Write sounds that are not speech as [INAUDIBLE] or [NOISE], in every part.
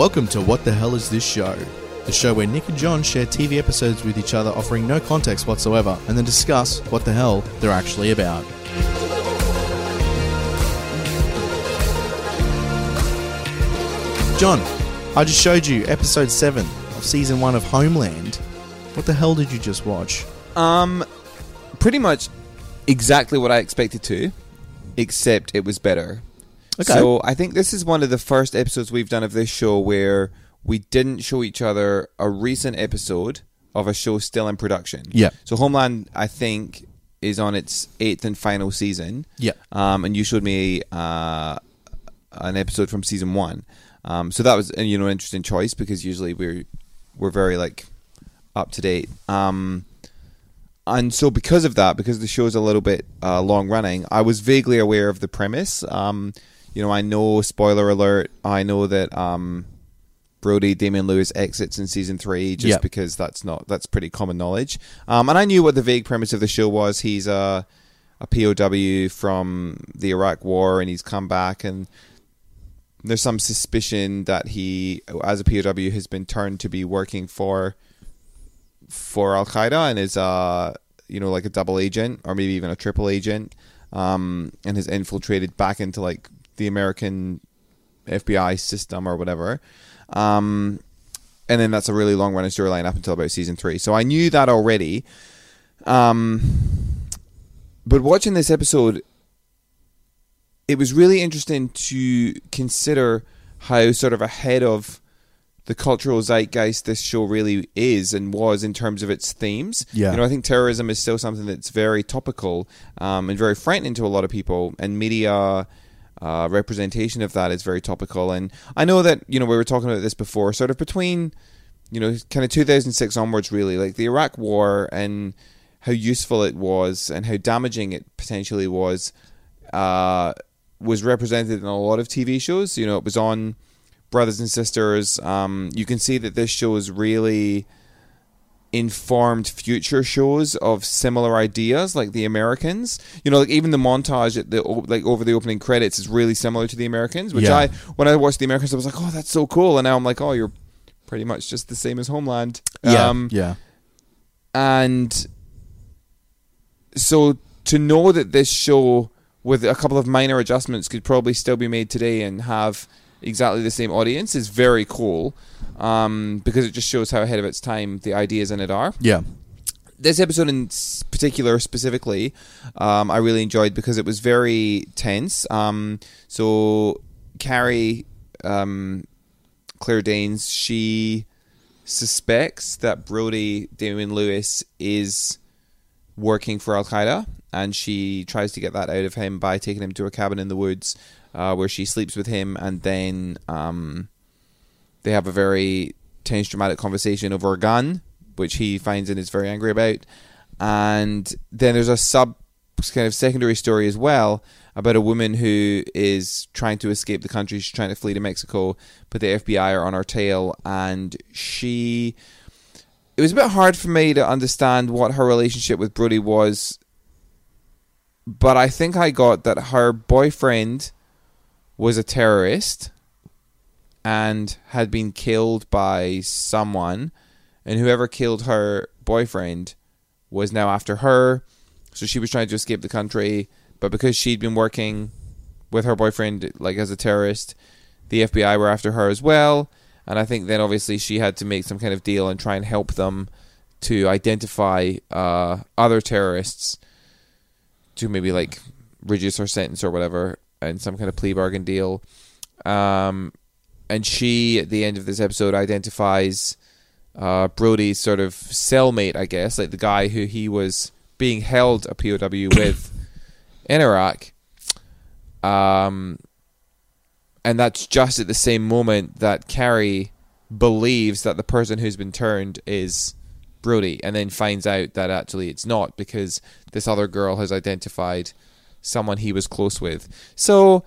Welcome to What the Hell Is This Show? The show where Nick and John share TV episodes with each other, offering no context whatsoever, and then discuss what the hell they're actually about. John, I just showed you episode 7 of season 1 of Homeland. What the hell did you just watch? Um, pretty much exactly what I expected to, except it was better. Okay. So I think this is one of the first episodes we've done of this show where we didn't show each other a recent episode of a show still in production. Yeah. So Homeland, I think, is on its eighth and final season. Yeah. Um, and you showed me uh, an episode from season one. Um, so that was you know an interesting choice because usually we're we're very like up to date. Um, and so because of that, because the show's a little bit uh, long running, I was vaguely aware of the premise. Um, you know, I know spoiler alert. I know that um, Brody Damian Lewis exits in season three just Yep. because that's not that's pretty common knowledge. Um, and I knew what the vague premise of the show was. He's a a POW from the Iraq War, and he's come back and. There's some suspicion that he, as a POW, has been turned to be working for for Al Qaeda and is uh you know like a double agent or maybe even a triple agent, um, and has infiltrated back into like the American FBI system or whatever. Um, and then that's a really long running storyline up until about season three. So I knew that already. Um, but watching this episode, it was really interesting to consider how sort of ahead of the cultural zeitgeist this show really is and was in terms of its themes. Yeah. You know, I think terrorism is still something that's very topical um, and very frightening to a lot of people, and media uh, representation of that is very topical. And I know that you know we were talking about this before, sort of between you know kind of 2006 onwards, really, like the Iraq War and how useful it was and how damaging it potentially was. Uh, was represented in a lot of TV shows. You know, it was on Brothers and Sisters. Um, you can see that this show is really informed future shows of similar ideas, like the Americans. You know, like even the montage at the like over the opening credits is really similar to the Americans. Which Yeah. I, when I watched the Americans, I was like, oh, that's so cool. And now I'm like, oh, you're pretty much just the same as Homeland. Um, yeah. and so to know that this show with a couple of minor adjustments could probably still be made today and have exactly the same audience is very cool um, because it just shows how ahead of its time the ideas in it are Yeah. this episode in particular specifically um, i really enjoyed because it was very tense um, so carrie um, claire danes she suspects that brody damian lewis is working for Al Qaeda, and she tries to get that out of him by taking him to a cabin in the woods, uh, where she sleeps with him, and then um, they have a very tense, dramatic conversation over a gun, which he finds and is very angry about. And then there's a sub kind of secondary story as well about a woman who is trying to escape the country. She's trying to flee to Mexico, but the FBI are on her tail, and she it was a bit hard for me to understand what her relationship with Brody was, but I think I got that her boyfriend was a terrorist and had been killed by someone, and whoever killed her boyfriend was now after her. So she was trying to escape the country, but because she'd been working with her boyfriend like as a terrorist, the FBI were after her as well. And I think then obviously she had to make some kind of deal and try and help them to identify uh, other terrorists to maybe like reduce her sentence or whatever and some kind of plea bargain deal. Um, and she, at the end of this episode, identifies uh, Brody's sort of cellmate, I guess, like the guy who he was being held a POW [COUGHS] with in Iraq. Um, and that's just at the same moment that Carrie believes that the person who's been turned is Brody, and then finds out that actually it's not because this other girl has identified someone he was close with. So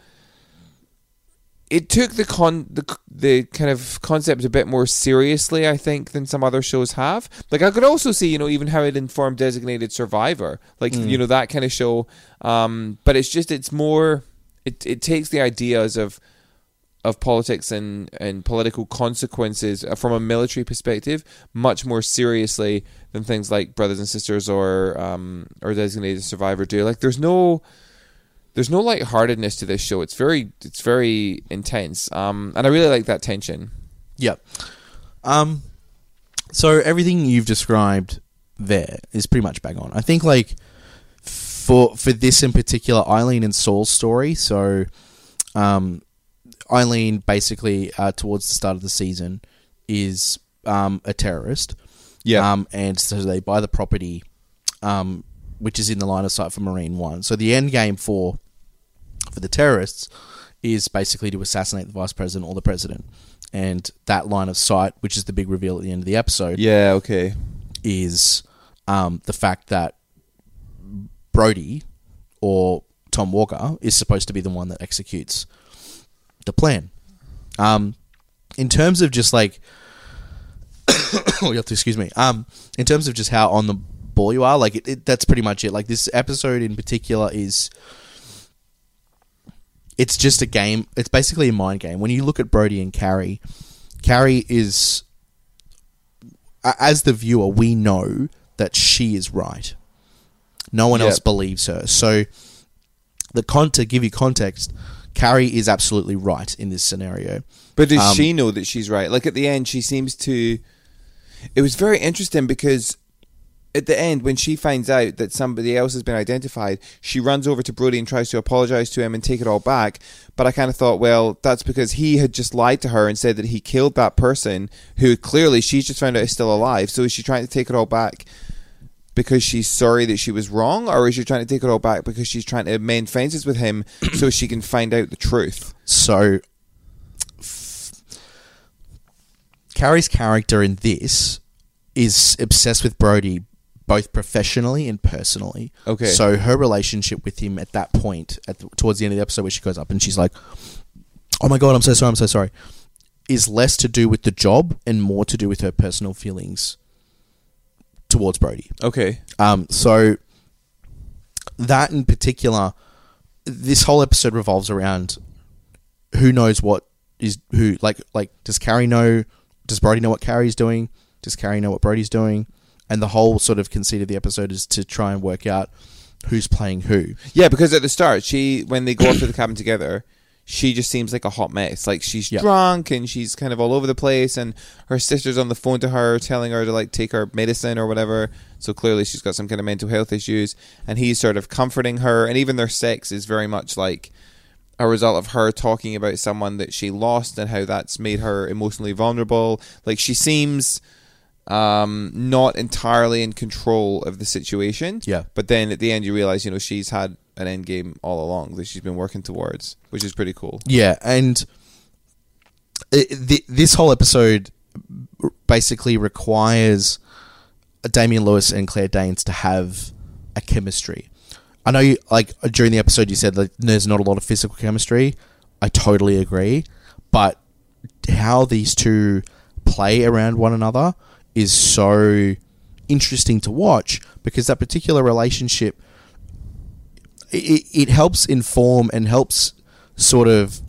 it took the con the the kind of concept a bit more seriously, I think, than some other shows have. Like I could also see, you know, even how it informed Designated Survivor, like you know that kind of show. Um, but it's just it's more. It it takes the ideas of of politics and, and political consequences uh, from a military perspective much more seriously than things like Brothers and Sisters or um, or Designated Survivor do. Like there's no there's no lightheartedness to this show. It's very it's very intense. Um, and I really like that tension. Yep. Um, so everything you've described there is pretty much bang on. I think like for for this in particular, Eileen and Saul's story. So, um, Eileen basically uh, towards the start of the season is um, a terrorist. Yeah. Um, and so they buy the property, um, which is in the line of sight for Marine One. So the end game for for the terrorists is basically to assassinate the vice president or the president. And that line of sight, which is the big reveal at the end of the episode, Yeah. Okay. is um, the fact that Brody or Tom Walker is supposed to be the one that executes the plan. Um, in terms of just like, [COUGHS] oh, you have to excuse me. Um, in terms of just how on the ball you are, like it, it, that's pretty much it. Like this episode in particular is, it's just a game. It's basically a mind game. When you look at Brody and Carrie, Carrie is, as the viewer, we know that she is right. No one Yep. else believes her. So, the con to give you context, Carrie is absolutely right in this scenario. But does Um, she know that she's right? Like at the end, she seems to. It was very interesting because at the end, when she finds out that somebody else has been identified, she runs over to Brody and tries to apologize to him and take it all back. But I kind of thought, well, that's because he had just lied to her and said that he killed that person who clearly she's just found out is still alive. So is she trying to take it all back? Because she's sorry that she was wrong, or is she trying to take it all back because she's trying to mend fences with him [CLEARS THROAT] so she can find out the truth? So, Carrie's character in this is obsessed with Brody both professionally and personally. Okay. So her relationship with him at that point, at the, towards the end of the episode, where she goes up and she's like, "Oh my god, I'm so sorry, I'm so sorry," is less to do with the job and more to do with her personal feelings towards Brody. Okay. Um, so that in particular, this whole episode revolves around who knows what is who. Like, like does Carrie know? Does Brody know what Carrie's doing? Does Carrie know what Brody's doing? And the whole sort of conceit of the episode is to try and work out who's playing who. Yeah, because at the start, she when they go off to the cabin together, she just seems like a hot mess. Like she's Yeah. drunk and she's kind of all over the place, and her sister's on the phone to her, telling her to like take her medicine or whatever. So clearly, she's got some kind of mental health issues, and he's sort of comforting her. And even their sex is very much like a result of her talking about someone that she lost and how that's made her emotionally vulnerable. Like she seems um not entirely in control of the situation Yeah. but then at the end you realize you know she's had an end game all along that she's been working towards which is pretty cool Yeah, and it, the, this whole episode basically requires Damian Lewis and Claire Danes to have a chemistry. I know, you, like during the episode, you said that there's not a lot of physical chemistry. I totally agree, but how these two play around one another is so interesting to watch because that particular relationship it, it helps inform and helps sort of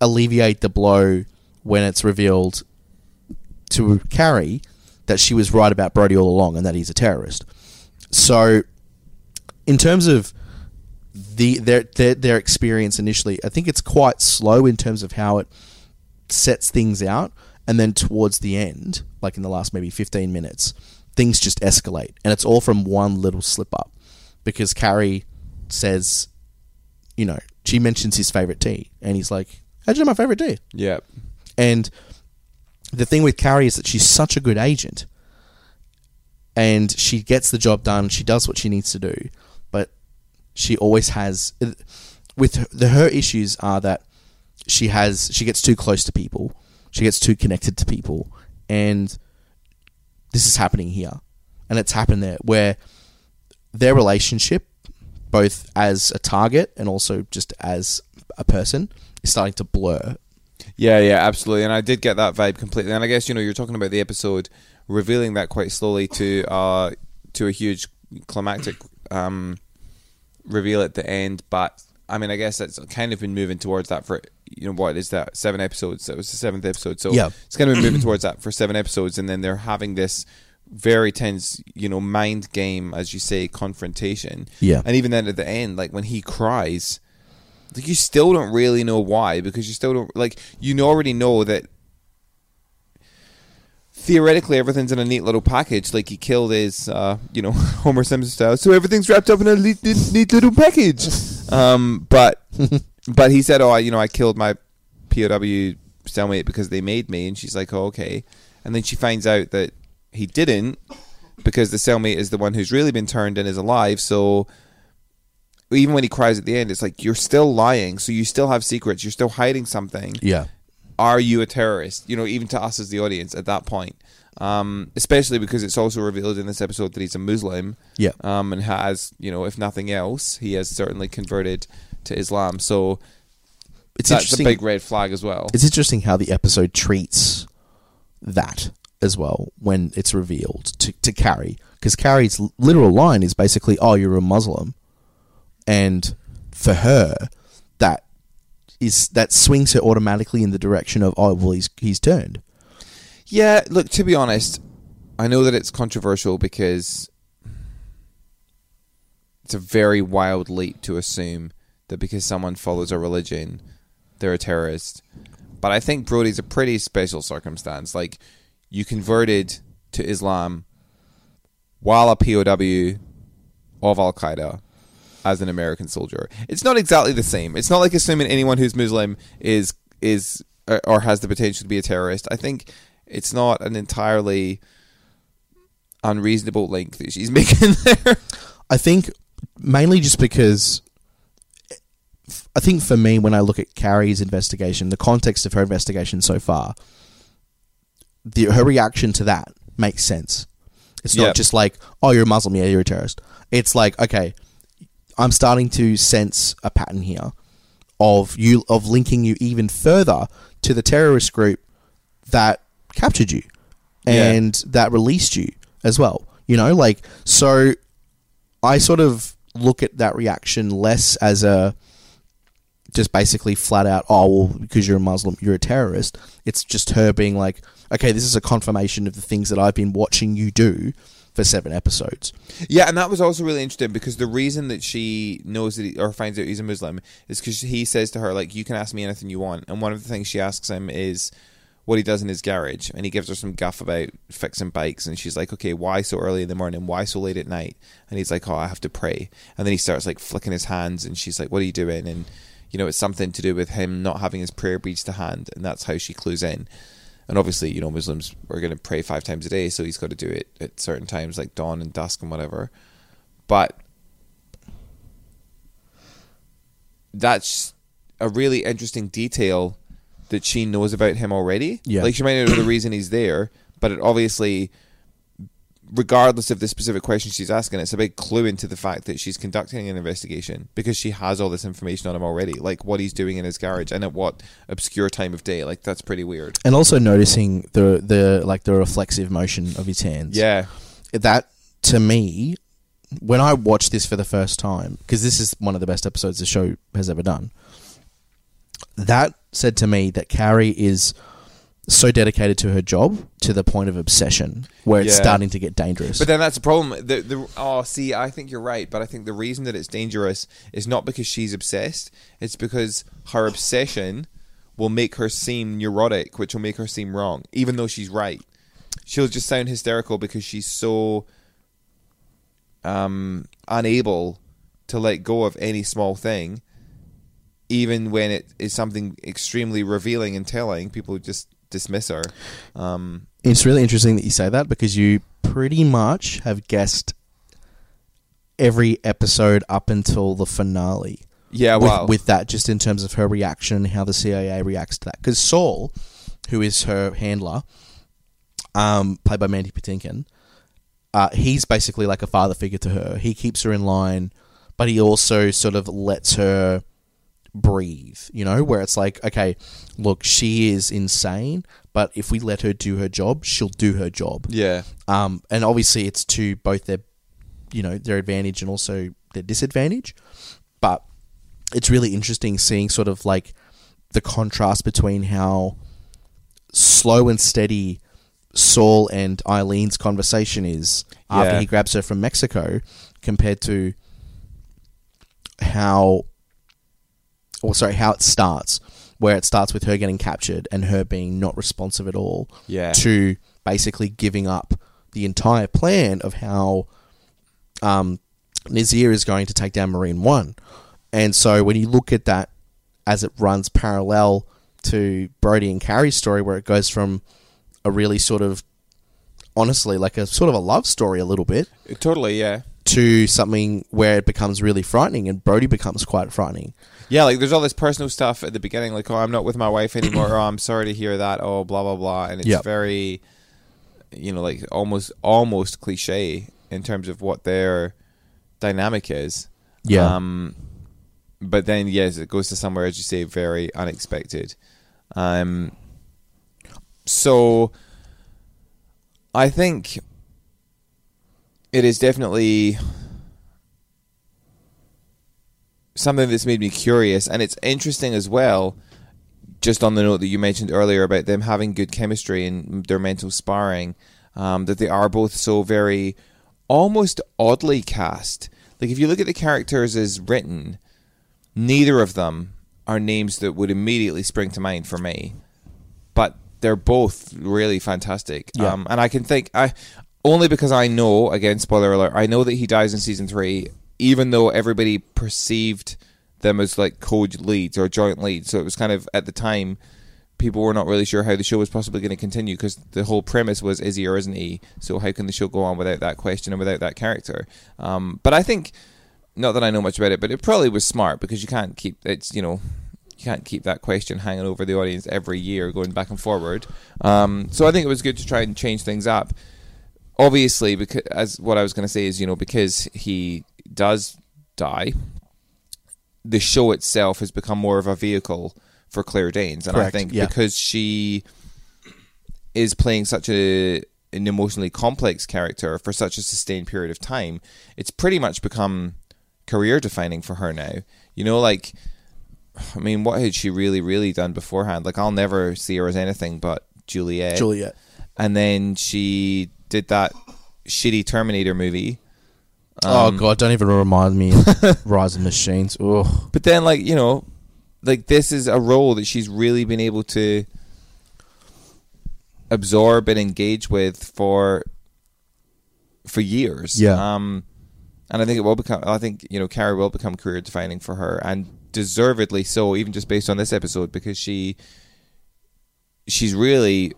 alleviate the blow when it's revealed to Carrie that she was right about Brody all along and that he's a terrorist. So, in terms of the their their, their experience initially, I think it's quite slow in terms of how it sets things out, and then towards the end, like in the last maybe fifteen minutes, things just escalate, and it's all from one little slip up because Carrie says, you know, she mentions his favorite tea, and he's like, "How'd you know my favorite tea?" yeah And the thing with Carrie is that she's such a good agent. And she gets the job done. She does what she needs to do. But she always has. With her, the, her issues are that she has. She gets too close to people. She gets too connected to people. And this is happening here. And it's happened there. Where their relationship, both as a target and also just as a person, is starting to blur yeah yeah absolutely and i did get that vibe completely and i guess you know you're talking about the episode revealing that quite slowly to uh to a huge climactic um reveal at the end but I mean, I guess that's kind of been moving towards that for you know what is that seven episodes? That was the seventh episode, so Yeah. it's kind of been moving towards that for seven episodes, and then they're having this very tense, you know, mind game, as you say, confrontation. Yeah. and even then at the end, like when he cries, like you still don't really know why because you still don't like you already know that theoretically everything's in a neat little package. Like he killed his, uh, you know, [LAUGHS] Homer Simpson style. So everything's wrapped up in a neat, neat, neat little package. Um, but [LAUGHS] but he said, "Oh, I, you know, I killed my POW cellmate because they made me." And she's like, "Oh, okay." And then she finds out that he didn't because the cellmate is the one who's really been turned and is alive. So even when he cries at the end, it's like you're still lying. So you still have secrets. You're still hiding something Yeah. are you a terrorist? You know, even to us as the audience at that point. Um, especially because it's also revealed in this episode that he's a Muslim. Yeah. Um, and has, you know, if nothing else, he has certainly converted to Islam. So It's that's a big red flag as well. It's interesting how the episode treats that as well when it's revealed to, to Carrie. Because Carrie's literal line is basically, oh, you're a Muslim. And for her, that is that swings her automatically in the direction of, oh, well, he's, he's turned. Yeah, look, to be honest, I know that it's controversial because it's a very wild leap to assume that because someone follows a religion, they're a terrorist. But I think Brody's a pretty special circumstance. Like, you converted to Islam while a POW of Al Qaeda as an American soldier. It's not exactly the same. It's not like assuming anyone who's Muslim is is or- has the potential to be a terrorist. I think it's not an entirely unreasonable link that she's [LAUGHS] making there. I think mainly just because I think for me, when I look at Carrie's investigation, the context of her investigation so far, the, her reaction to that makes sense. It's not Yep. just like, oh, you're a Muslim, yeah, you're a terrorist. It's like, okay, I'm starting to sense a pattern here of you of linking you even further to the terrorist group that captured you Yeah. and that released you as well. You know, like so I sort of look at that reaction less as a just basically flat out, oh well, because you're a Muslim, you're a terrorist. It's just her being like, okay, this is a confirmation of the things that I've been watching you do for seven episodes. Yeah, and that was also really interesting because the reason that she knows that he, or finds out he's a Muslim is because he says to her like, "You can ask me anything you want," and one of the things she asks him is what he does in his garage, and he gives her some guff about fixing bikes, and she's like, "Okay, why so early in the morning? Why so late at night?" And he's like, "Oh, I have to pray," and then he starts like flicking his hands, and she's like, "What are you doing?" and you know, it's something to do with him not having his prayer beads to hand, and that's how she clues in. And obviously, you know, Muslims are going to pray five times a day, so he's got to do it at certain times, like dawn and dusk and whatever. But that's a really interesting detail that she knows about him already. Yeah. Like she might not know the [CLEARS THROAT] reason he's there, but it obviously, regardless of the specific question she's asking, it's a big clue into the fact that she's conducting an investigation because she has all this information on him already, like what he's doing in his garage and at what obscure time of day. Like that's pretty weird. And also noticing the the like the reflexive motion of his hands. Yeah. that to me, when I watched this for the first time, because this is one of the best episodes the show has ever done, that said to me that Carrie is so dedicated to her job to the point of obsession where it's Yeah. starting to get dangerous. But then that's a problem. The, the oh, see, I think you're right, but I think the reason that it's dangerous is not because she's obsessed. It's because her obsession will make her seem neurotic, which will make her seem wrong, even though she's right. She'll just sound hysterical because she's so um, unable to let go of any small thing, even when it is something extremely revealing and telling. People just dismiss her. Um, it's really interesting that you say that because you pretty much have guessed every episode up until the finale. yeah, with, well, with that, just in terms of her reaction, and how the CIA reacts to that. Because Saul, who is her handler, um, played by Mandy Patinkin, uh, he's basically like a father figure to her. He keeps her in line, but he also sort of lets her breathe, you know, where it's like, okay, look, she is insane, but if we let her do her job, she'll do her job. yeah. Um, and obviously, it's to both their, you know, their advantage and also their disadvantage. But it's really interesting seeing sort of like the contrast between how slow and steady Saul and Eileen's conversation is after Yeah. he grabs her from Mexico compared to how or sorry, how it starts, where it starts with her getting captured and her being not responsive at all Yeah. to basically giving up the entire plan of how um, Nazir is going to take down Marine One. And so when you look at that as it runs parallel to Brody and Carrie's story, where it goes from a really sort of honestly like a sort of a love story a little bit Totally, yeah. to something where it becomes really frightening and Brody becomes quite frightening. Yeah, like there's all this personal stuff at the beginning, like, oh, I'm not with my wife anymore, oh, I'm sorry to hear that, oh, blah, blah, blah. And it's Yep. very, you know, like almost, almost cliche in terms of what their dynamic is. Yeah. Um, but then, yes, it goes to somewhere, as you say, very unexpected. Um, so I think it is definitely something that's made me curious, and it's interesting as well. Just on the note that you mentioned earlier about them having good chemistry and their mental sparring, um, that they are both so very, almost oddly cast. Like if you look at the characters as written, neither of them are names that would immediately spring to mind for me but they're both really fantastic. Yeah. Um, and I can think I only because I know again spoiler alert I know that he dies in season three, even though everybody perceived them as like co leads or joint leads. So it was kind of at the time people were not really sure how the show was possibly going to continue because the whole premise was is he or isn't he? So how can the show go on without that question and without that character? Um, but I think not that I know much about it, but it probably was smart because you can't keep it's you know you can't keep that question hanging over the audience every year going back and forward. Um, so I think it was good to try and change things up. Obviously, because as what I was going to say is you know because he does die, the show itself has become more of a vehicle for Claire Danes, and Correct, I think yeah. because she is playing such a an emotionally complex character for such a sustained period of time, it's pretty much become career defining for her now. You know, like I mean, what had she really, really done beforehand? Like, I'll never see her as anything but Juliet. Juliet. And then she did that shitty Terminator movie. Oh Um, god, don't even remind me of [LAUGHS] Rise of Machines. Oh, But then, like, you know, like this is a role that she's really been able to absorb and engage with for for years. Yeah. Um, and I think it will become. I think you know, Carrie will become career defining for her, and deservedly so, even just based on this episode, because she she's really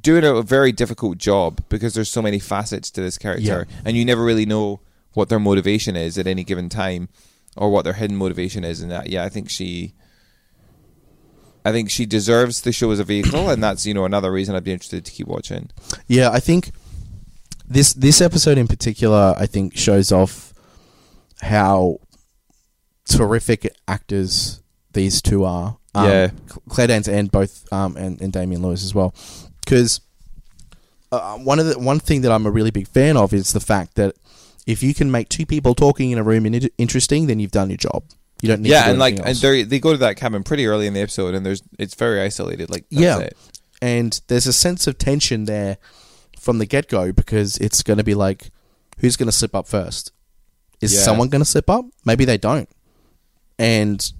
doing a very difficult job because there's so many facets to this character, and you never really know what their motivation is at any given time, or what their hidden motivation is. And that, yeah, I think she. I think she deserves the show as a vehicle, and that's you know another reason I'd be interested to keep watching. yeah. I think this this episode in particular, I think, shows off how terrific actors these two are. Um, Yeah. Claire Danes and both um, and, and Damian Lewis as well, because uh, one of the one thing that I'm a really big fan of is the fact that if you can make two people talking in a room in- interesting, then you've done your job. You don't need to yeah, do and like and they they go to that cabin pretty early in the episode, and there's it's very isolated. Like that's Yeah. it. and there's a sense of tension there from the get go because it's going to be like, who's going to slip up first? Is Yeah. someone going to slip up? Maybe they don't. And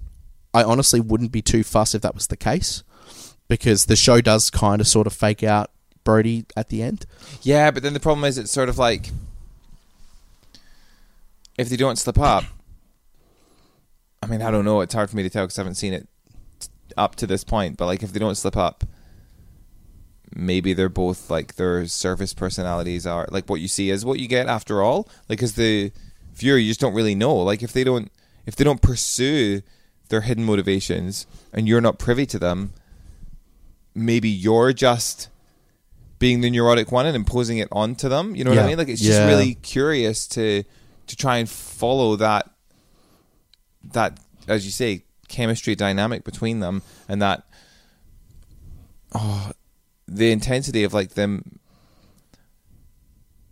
I honestly wouldn't be too fussed if that was the case because the show does kind of sort of fake out Brody at the end. Yeah, but then the problem is it's sort of like if they don't slip up. I mean, I don't know. It's hard for me to tell because I haven't seen it up to this point. But like, if they don't slip up, maybe they're both like their service personalities are like what you see is what you get after all. Like, as the viewer, you just don't really know. Like, if they don't, if they don't pursue their hidden motivations and you're not privy to them, maybe you're just being the neurotic one and imposing it onto them. You know what Yeah. I mean? Like it's just really curious to to try and follow that that as you say chemistry dynamic between them and that oh the intensity of like them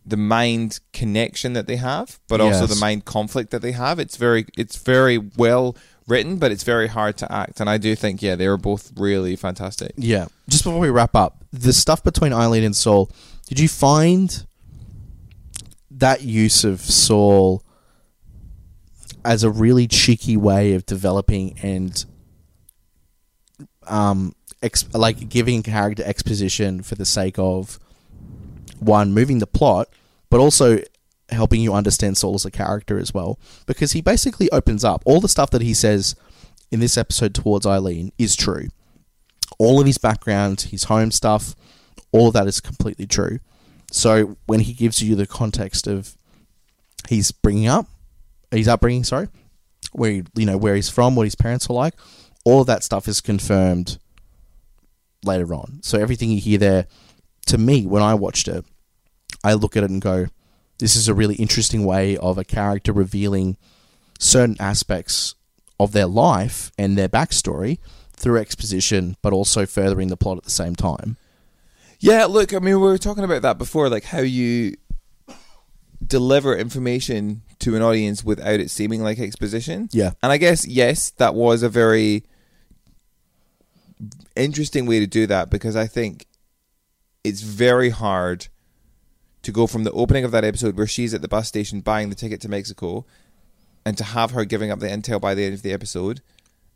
the mind connection that they have, but also the mind conflict that they have. It's very it's very well written, but it's very hard to act. And I do think yeah, they were both really fantastic. Yeah. Just before we wrap up, the stuff between Eileen and Saul, did you find that use of Saul as a really cheeky way of developing and um ex- like giving character exposition for the sake of one moving the plot, but also helping you understand Saul as a character as well because he basically opens up all the stuff that he says in this episode towards Eileen is true all of his background, his home stuff, all of that is completely true. So when he gives you the context of he's bringing up, his upbringing, sorry, where he, you know where he's from, what his parents were like, all of that stuff is confirmed later on. So everything you hear there, to me, when I watched it, I look at it and go, "This is a really interesting way of a character revealing certain aspects of their life and their backstory." through exposition, but also furthering the plot at the same time. Yeah, look, I mean, we were talking about that before, like how you deliver information to an audience without it seeming like exposition. Yeah. And I guess, yes, that was a very interesting way to do that because I think it's very hard to go from the opening of that episode where she's at the bus station buying the ticket to Mexico and to have her giving up the intel by the end of the episode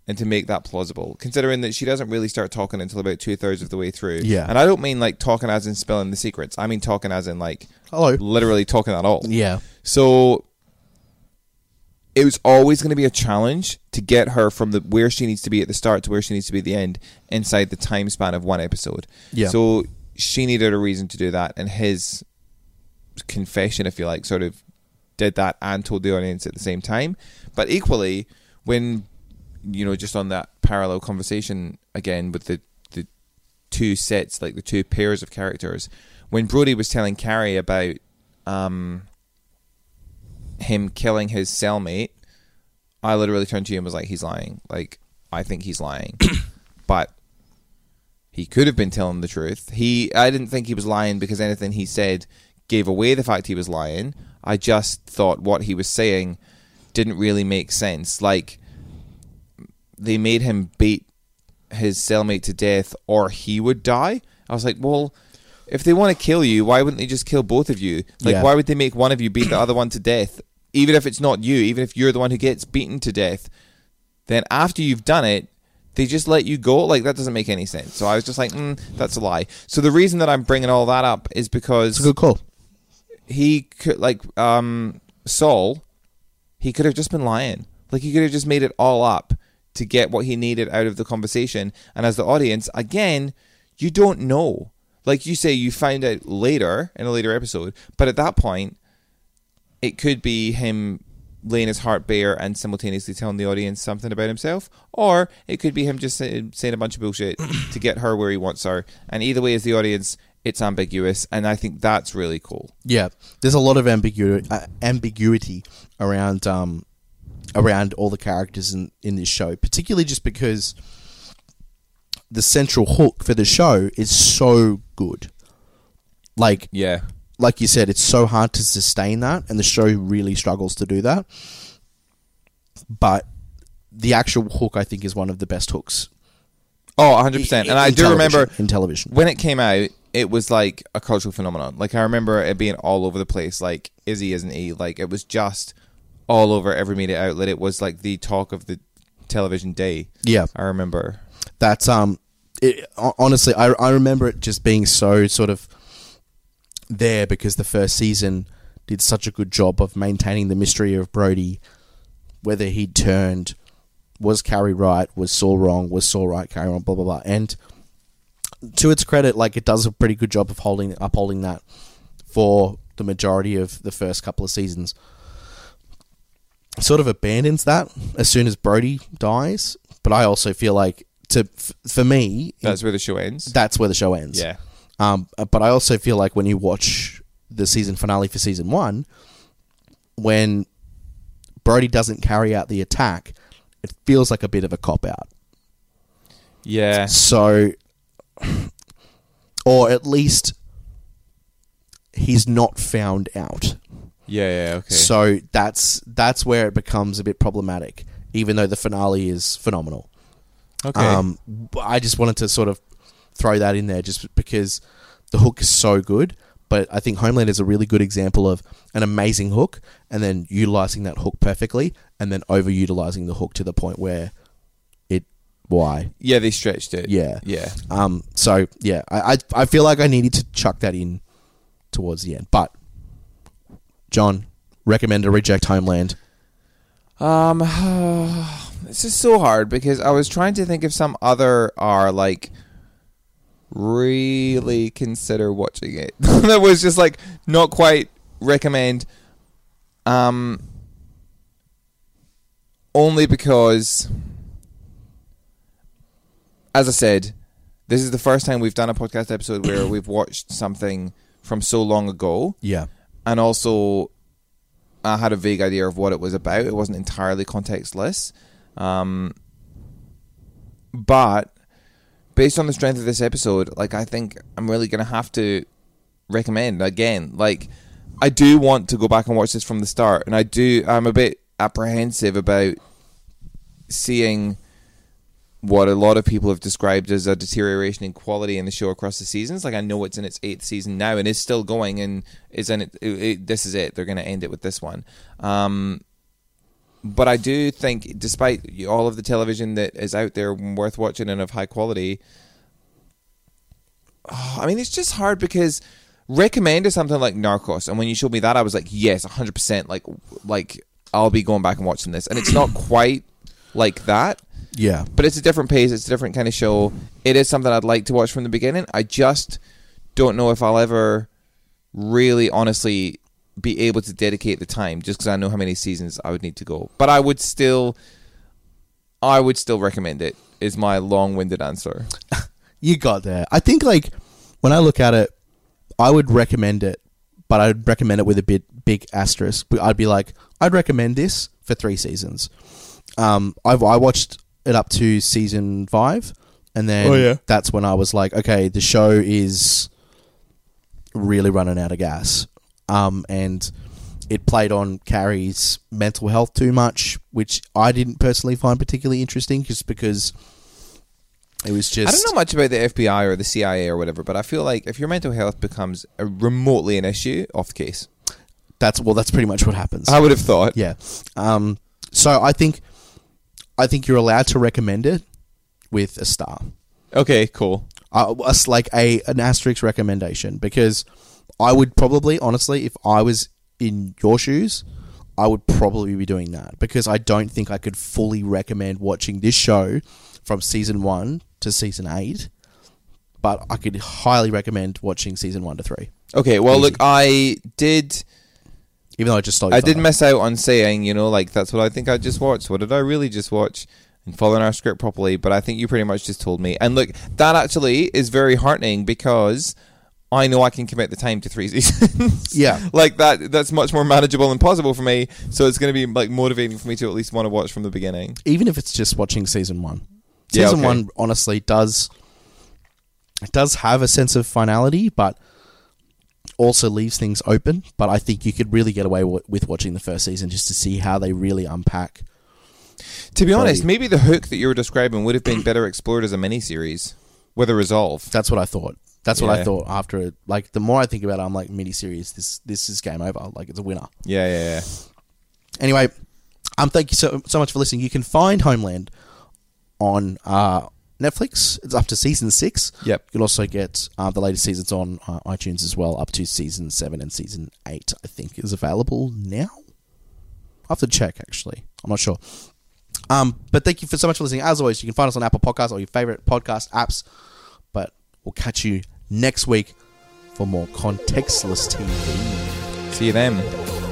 and to make that plausible, considering that she doesn't really start talking until about two thirds of the way through. Yeah. And I don't mean like talking as in spilling the secrets. I mean talking as in like Hello. literally talking at all. Yeah. So it was always going to be a challenge to get her from the where she needs to be at the start to where she needs to be at the end inside the time span of one episode. Yeah. So she needed a reason to do that, and his confession, if you like, sort of did that and told the audience at the same time. But equally, when you know, just on that parallel conversation again with the the two sets, like the two pairs of characters, when Brody was telling Carrie about um, him killing his cellmate, I literally turned to you and was like, "He's lying." Like, I think he's lying, [COUGHS] but he could have been telling the truth. He, I didn't think he was lying because anything he said gave away the fact he was lying. I just thought what he was saying didn't really make sense. Like, they made him beat his cellmate to death or he would die. I was like, well, if they want to kill you, why wouldn't they just kill both of you? Like, Yeah. why would they make one of you beat the other one to death? Even if it's not you, even if you're the one who gets beaten to death, then after you've done it, they just let you go. Like, that doesn't make any sense. So I was just like, mm, that's a lie. So the reason that I'm bringing all that up is because It's a good call. He could like um Saul, he could have just been lying. Like he could have just made it all up to get what he needed out of the conversation. And as the audience, again, you don't know. Like you say, you find out later in a later episode, but at that point, it could be him laying his heart bare and simultaneously telling the audience something about himself, or it could be him just saying a bunch of bullshit to get her where he wants her. And either way, as the audience, it's ambiguous, and I think that's really cool. Yeah, there's a lot of ambiguity, uh, ambiguity around um, around all the characters in in this show, particularly just because the central hook for the show is so good. Like Yeah. like you said, it's so hard to sustain that, and the show really struggles to do that. But the actual hook, I think, is one of the best hooks. Oh, 100%. And I do remember in television. when it came out, it was like a cultural phenomenon. Like, I remember it being all over the place. Like, Izzy isn't he? Like, it was just all over every media outlet. It was like the talk of the television day. Yeah, I remember. that's um it, honestly I, I remember it just being so sort of there because the first season did such a good job of maintaining the mystery of Brody whether he'd turned was Carrie right was Saul wrong was Saul right Carrie wrong blah blah blah and to its credit like it does a pretty good job of holding upholding that for the majority of the first couple of seasons sort of abandons that as soon as Brody dies but I also feel like to f- for me That's where the show ends. that's where the show ends. yeah. Um, but I also feel like when you watch the season finale for season one, when Brody doesn't carry out the attack, it feels like a bit of a cop out. Yeah. So, [COUGHS] or at least he's not found out. Yeah, yeah, okay. So that's that's where it becomes a bit problematic, even though the finale is phenomenal. okay. Um, I just wanted to sort of throw that in there just because the hook is so good. But I think Homeland is a really good example of an amazing hook and then utilizing that hook perfectly and then overutilizing the hook to the point where why yeah, they stretched it. yeah Yeah. um so yeah I I, I feel like I needed to chuck that in towards the end but John recommend a reject Homeland Um, [SIGHS] this is so hard because I was trying to think of some other are like really consider watching it. [LAUGHS] that was just like not quite recommend. Um, only because, as I said, this is the first time we've done a podcast episode where [CLEARS THROAT] we've watched something from so long ago yeah and also I had a vague idea of what it was about. It wasn't entirely contextless, um, but based on the strength of this episode, like I think I'm really gonna have to recommend again. Like I do want to go back and watch this from the start, and I do. I'm a bit apprehensive about seeing what a lot of people have described as a deterioration in quality in the show across the seasons. Like I know it's in its eighth season now and is still going, and is in it. it, it this is it. They're going to end it with this one. Um, but I do think, despite all of the television that is out there worth watching and of high quality, oh, [SIGHS] I mean, it's just hard because recommended something like Narcos, and when you showed me that, I was like, yes, hundred percent. Like, like I'll be going back and watching this, and it's not quite like that yeah but it's a different pace. It's a different kind of show. It is something I'd like to watch from the beginning. I just don't know if I'll ever really, honestly, be able to dedicate the time, just because I know how many seasons I would need to go. But I would still, I would still recommend it. Is my long-winded answer. [LAUGHS] you got there. I think like when I look at it, I would recommend it, but I'd recommend it with a bit big asterisk. I'd be like, I'd recommend this for three seasons. Um, I've I watched it up to season five, and then Oh, yeah. that's when I was like, okay, the show is really running out of gas. Um, and it played on Carrie's mental health too much, which I didn't personally find particularly interesting, just because it was just I don't know much about the FBI or the CIA or whatever, but I feel like if your mental health becomes a remotely an issue, off the case. That's well, that's pretty much what happens. I would have thought. yeah. Um. So I think, I think you're allowed to recommend it with a star. Okay, cool. Uh, us like a an asterisk recommendation because I would probably honestly, if I was in your shoes, I would probably be doing that because I don't think I could fully recommend watching this show from season one to season eight. But I could highly recommend watching season one to three, Okay, well, Easy. look, I did even though I just. I did miss out on saying, you know, like that's what I think I just watched. What did I really just watch? And following our script properly, but I think you pretty much just told me. And look, that actually is very heartening because I know I can commit the time to three [LAUGHS] seasons. Yeah. like that. That's much more manageable and possible for me. So it's going to be like motivating for me to at least want to watch from the beginning. even if it's just watching season one. Yeah, Season okay. one honestly does it does have a sense of finality, but also leaves things open. But I think you could really get away w- with watching the first season just to see how they really unpack. To be honest, maybe the hook that you were describing would have been better explored as a miniseries with a resolve. That's what I thought. That's what I thought after it. Like the more I think about it, I'm like miniseries. This this is game over. Like it's a winner. Yeah, yeah, yeah. Anyway, um, thank you so so much for listening. You can find Homeland on uh, Netflix. It's up to season six. Yep. You can also get uh, the latest seasons on uh, iTunes as well, up to season seven and season eight. I think is available now. I have to check. Actually, I'm not sure. Um, but thank you for so much for listening. As always, you can find us on Apple Podcasts or your favorite podcast apps. But we'll catch you next week for more contextless TV. See you then.